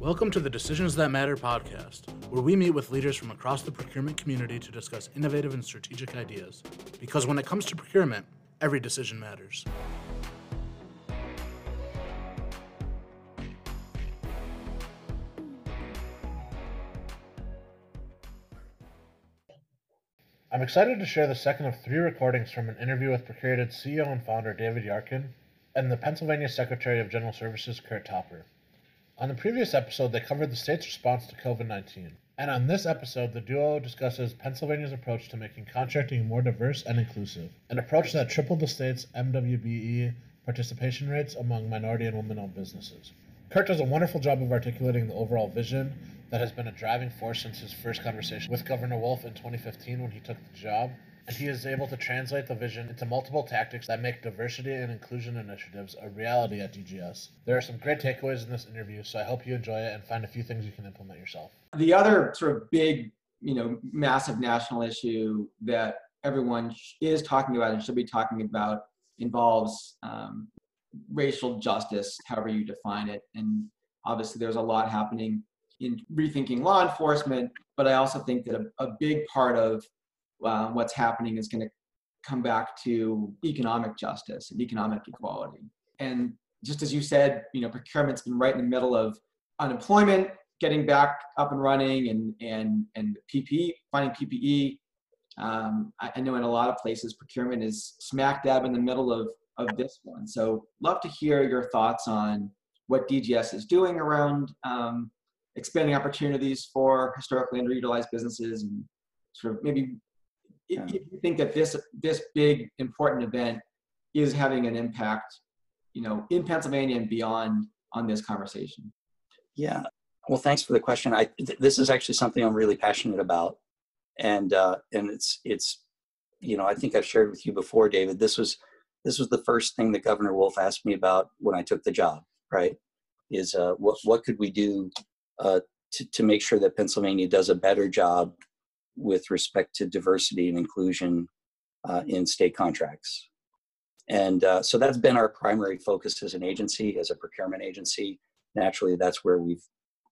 Welcome to the Decisions That Matter podcast, where we meet with leaders from across the procurement community to discuss innovative and strategic ideas. Because when it comes to procurement, every decision matters. I'm excited to share the second of three recordings from an interview with Procurated CEO and founder David Yarkin and the Pennsylvania Secretary of General Services Curt Topper. On the previous episode, they covered the state's response to COVID 19. And on this episode, the duo discusses Pennsylvania's approach to making contracting more diverse and inclusive, an approach that tripled the state's MWBE participation rates among minority and women owned businesses. Curt does a wonderful job of articulating the overall vision that has been a driving force since his first conversation with Governor Wolf in 2015 when he took the job and he is able to translate the vision into multiple tactics that make diversity and inclusion initiatives a reality at DGS. There are some great takeaways in this interview, so I hope you enjoy it and find a few things you can implement yourself. The other sort of big, you know, massive national issue that everyone is talking about and should be talking about involves um, racial justice, however you define it. And obviously, there's a lot happening in rethinking law enforcement, but I also think that a, a big part of uh, what's happening is going to come back to economic justice and economic equality. And just as you said, you know, procurement's been right in the middle of unemployment, getting back up and running, and and and PPE, finding PPE. Um, I, I know in a lot of places procurement is smack dab in the middle of of this one. So love to hear your thoughts on what DGS is doing around um, expanding opportunities for historically underutilized businesses and sort of maybe if you think that this this big important event is having an impact, you know, in Pennsylvania and beyond on this conversation. Yeah. Well, thanks for the question. I th- this is actually something I'm really passionate about, and uh, and it's it's you know I think I've shared with you before, David. This was this was the first thing that Governor Wolf asked me about when I took the job. Right? Is uh, what what could we do uh, to to make sure that Pennsylvania does a better job with respect to diversity and inclusion uh, in state contracts. And uh, so that's been our primary focus as an agency, as a procurement agency. Naturally, that's where we've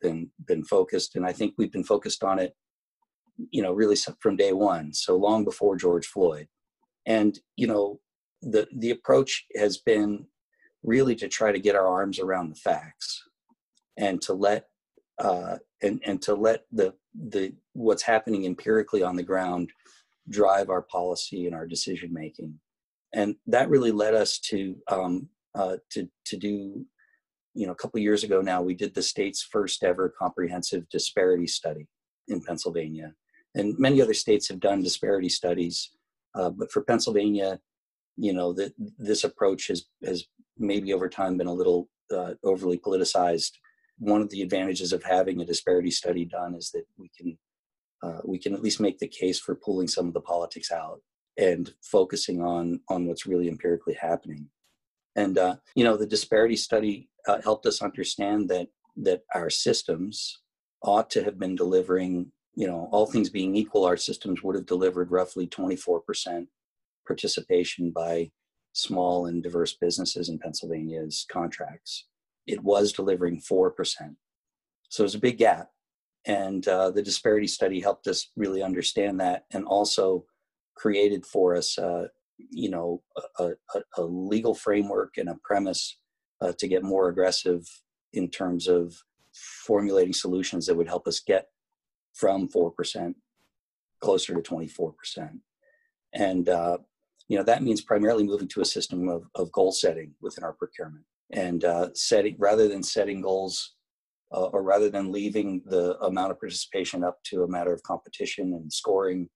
been been focused, and I think we've been focused on it, you know, really from day one. So long before George Floyd, and you know, the the approach has been really to try to get our arms around the facts and to let uh, and and to let the the what's happening empirically on the ground drive our policy and our decision making and that really led us to um, uh, to to do you know a couple years ago now we did the state's first ever comprehensive disparity study in pennsylvania. And many other states have done disparity studies uh, but for pennsylvania you know that this approach has has maybe over time been a little uh, overly politicized one of the advantages of having a disparity study done is that we can uh, we can at least make the case for pulling some of the politics out and focusing on on what's really empirically happening. And uh, you know the disparity study uh, helped us understand that that our systems ought to have been delivering you know all things being equal our systems would have delivered roughly 24% participation by small and diverse businesses in pennsylvania's contracts it was delivering 4%. So it was a big gap. And uh, the disparity study helped us really understand that and also created for us, uh, you know, a, a, a, legal framework and a premise uh, to get more aggressive in terms of formulating solutions that would help us get from 4% closer to 24%. And, uh, you know, that means primarily moving to a system of, of goal setting within our procurement and uh, setting rather than setting goals uh, or rather than leaving the amount of participation up to a matter of competition and scoring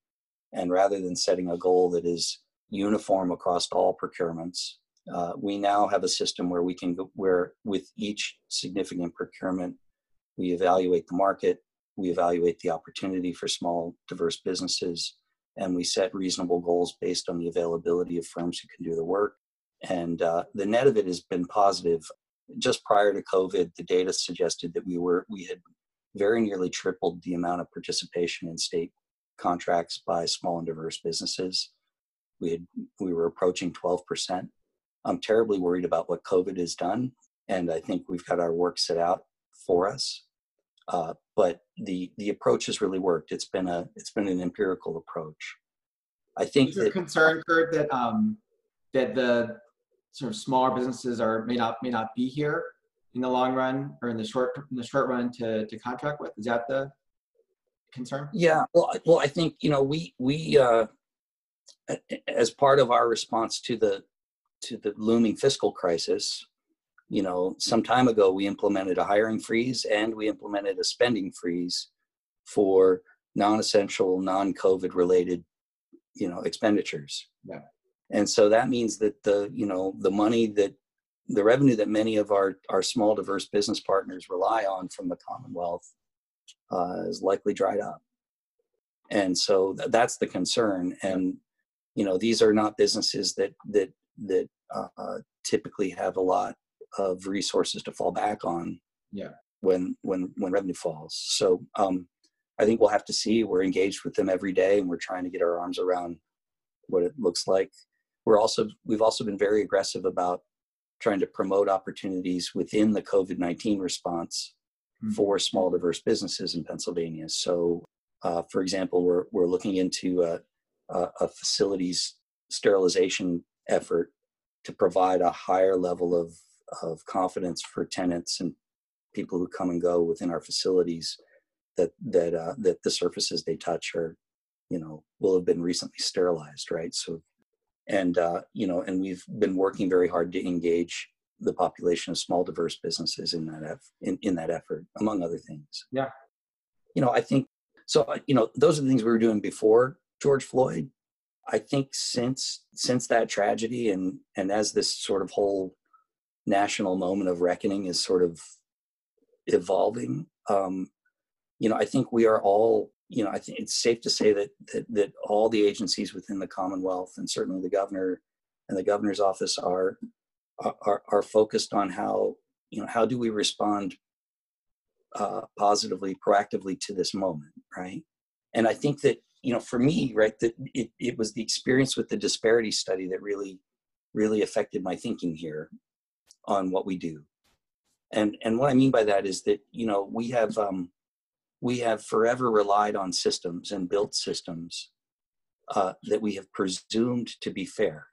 and rather than setting a goal that is uniform across all procurements uh, we now have a system where we can go where with each significant procurement we evaluate the market we evaluate the opportunity for small diverse businesses and we set reasonable goals based on the availability of firms who can do the work and uh, the net of it has been positive. Just prior to COVID, the data suggested that we were we had very nearly tripled the amount of participation in state contracts by small and diverse businesses. We had we were approaching 12%. I'm terribly worried about what COVID has done, and I think we've got our work set out for us. Uh, but the the approach has really worked. It's been a it's been an empirical approach. I think Is that concern, Curt, that um, that the sort of smaller businesses are may not may not be here in the long run or in the short in the short run to to contract with? Is that the concern? Yeah, well, I- well, I think you know we we uh, as part of our response to the to the looming fiscal crisis, you know, some time ago we implemented a hiring freeze and we implemented a spending freeze for non-essential, non-COVID related, you know, expenditures. Yeah. And so that means that the you know the money that the revenue that many of our our small diverse business partners rely on from the Commonwealth uh, is likely dried up. And so th- that's the concern. And you know, these are not businesses that that that uh, typically have a lot of resources to fall back on. Yeah. When when when revenue falls. So um, I think we'll have to see. We're engaged with them every day, and we're trying to get our arms around what it looks like. We're also we've also been very aggressive about trying to promote opportunities within the COVID nineteen response Mhm. for small diverse businesses in Pennsylvania. So, uh, for example, we're we're looking into a, a, a facilities sterilization effort to provide a higher level of of confidence for tenants and people who come and go within our facilities that that uh, that the surfaces they touch are, you know, will have been recently sterilized, right? So, and uh, you know, and we've been working very hard to engage the population of small diverse businesses in that eff- in, in that effort among other things Yeah. you know i think so uh, you know those are the things we were doing before george floyd i think since since that tragedy and and as this sort of whole national moment of reckoning is sort of evolving um you know i think we are all you know i think it's safe to say that that, that all the agencies within the commonwealth and certainly the governor and the governor's office are are, are focused on how you know how do we respond uh, positively proactively to this moment right? And i think that you know for me right that it, it was the experience with the disparity study that really really affected my thinking here on what we do. And and what i mean by that is that you know we have um we have forever relied on systems and built systems uh, that we have presumed to be fair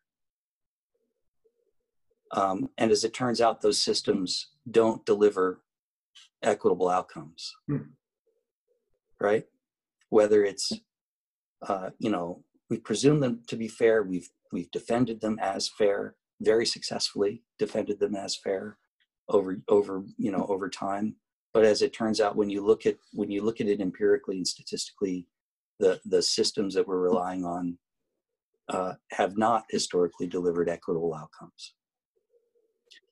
um, and as it turns out, those systems don't deliver equitable outcomes. Hmm. Right? Whether it's, uh, you know, we presume them to be fair. We've we've defended them as fair, very successfully defended them as fair over over you know over time. But as it turns out, when you look at when you look at it empirically and statistically, the the systems that we're relying on uh, have not historically delivered equitable outcomes.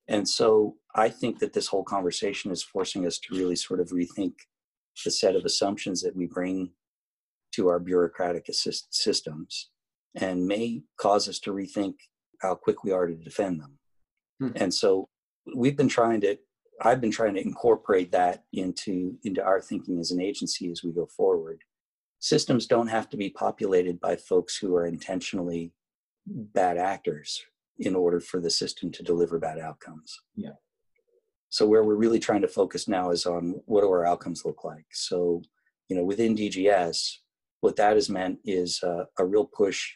And so I think that this whole conversation is forcing us to really sort of rethink the set of assumptions that we bring to our bureaucratic assist systems and may cause us to rethink how quick we are to defend them. Hmm. And so we've been trying to I've been trying to incorporate that into into our thinking as an agency as we go forward. Systems don't have to be populated by folks who are intentionally bad actors in order for the system to deliver bad outcomes. Yeah. So where we're really trying to focus now is on what do our outcomes look like. So, you know, within DGS, what that has meant is uh, a real push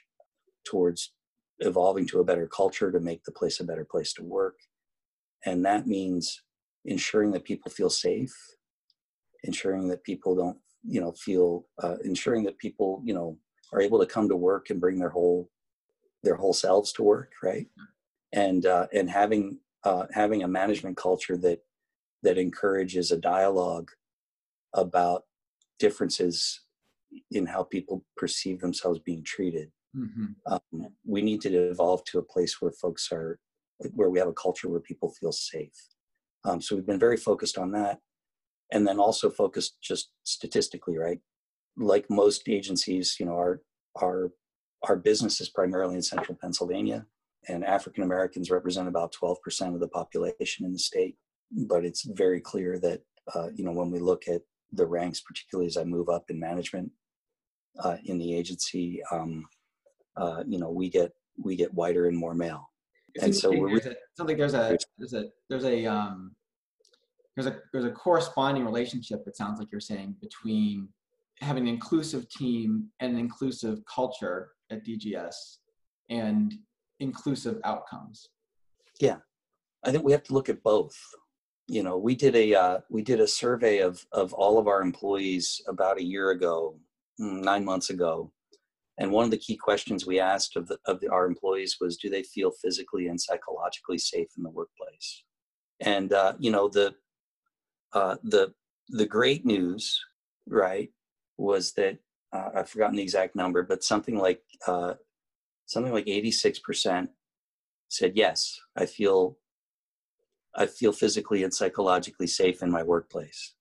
towards evolving to a better culture to make the place a better place to work. And that means ensuring that people feel safe, ensuring that people don't, you know, feel, uh, ensuring that people, you know, are able to come to work and bring their whole their whole selves to work, right? And uh, and having uh, having a management culture that that encourages a dialogue about differences in how people perceive themselves being treated. Mhm. Um, we need to evolve to a place where folks are where we have a culture where people feel safe. Um, so we've been very focused on that, and then also focused just statistically, right? Like most agencies, you know, our our our business is primarily in central Pennsylvania, and African Americans represent about 12% of the population in the state. But it's very clear that, uh, you know, when we look at the ranks, particularly as I move up in management uh, in the agency, um, uh, you know, we get we get whiter and more male. It And so we're there's a, sounds like there's a there's a there's a um there's a there's a corresponding relationship it sounds like you're saying between having an inclusive team and an inclusive culture at DGS and inclusive outcomes. Yeah, I think we have to look at both. You know, we did a uh, we did a survey of of all of our employees about a year ago, mm, nine months ago, and one of the key questions we asked of the, of the, our employees was, do they feel physically and psychologically safe in the workplace? And uh, you know, the uh, the the great news, right, was that uh, I've forgotten the exact number, but something like uh, something like eighty six percent said yes, I feel I feel physically and psychologically safe in my workplace.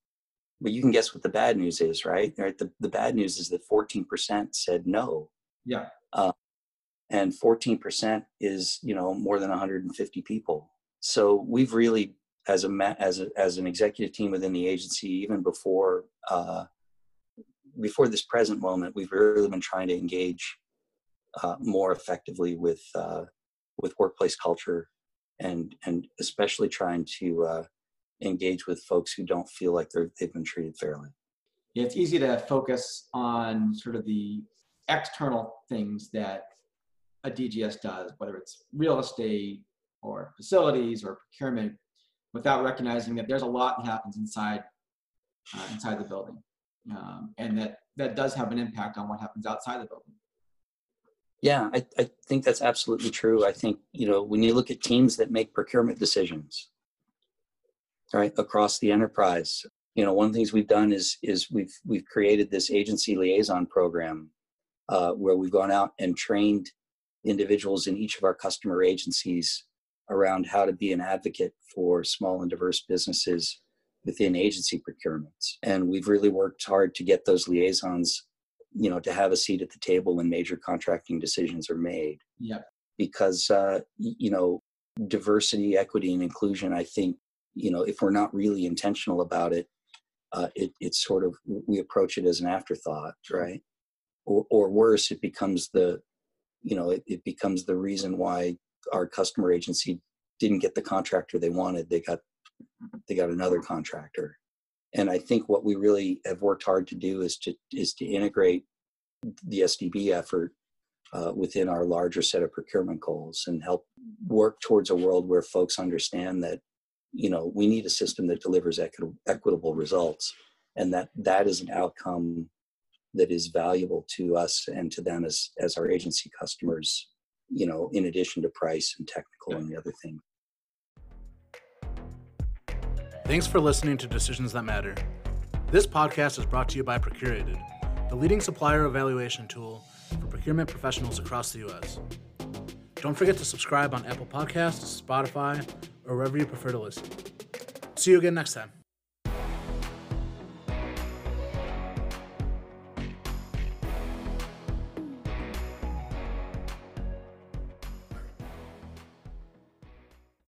But you can guess what the bad news is, right? Right. The, the bad news is that 14% said no. Yeah. Uh, and 14% is, you know, more than 150 people. So we've really, as a as a, as an executive team within the agency, even before uh, before this present moment, we've really been trying to engage uh, more effectively with uh, with workplace culture and and especially trying to uh, engage with folks who don't feel like they're they've been treated fairly. Yeah, it's easy to focus on sort of the external things that a DGS does, whether it's real estate or facilities or procurement, without recognizing that there's a lot that happens inside uh, inside the building, um, and that that does have an impact on what happens outside the building. Yeah, I, I think that's absolutely true. I think, you know, when you look at teams that make procurement decisions, right, across the enterprise, you know, one of the things we've done is is we've we've created this agency liaison program uh, where we've gone out and trained individuals in each of our customer agencies around how to be an advocate for small and diverse businesses within agency procurements. And we've really worked hard to get those liaisons you know to have a seat at the table when major contracting decisions are made. Yeah because uh, you know diversity equity and inclusion i think you know if we're not really intentional about it uh, it it's sort of we approach it as an afterthought right? Or, or worse it becomes the you know it, it becomes the reason why our customer agency didn't get the contractor they wanted they got they got another contractor. And I think what we really have worked hard to do is to is to integrate the SDB effort uh, within our larger set of procurement goals and help work towards a world where folks understand that you know we need a system that delivers equi- equitable results and that that is an outcome that is valuable to us and to them as as our agency customers you know in addition to price and technical and the other things Thanks for listening to Decisions That Matter. This podcast is brought to you by Procurated, the leading supplier evaluation tool for procurement professionals across the U.S. Don't forget to subscribe on Apple Podcasts, Spotify, or wherever you prefer to listen. See you again next time.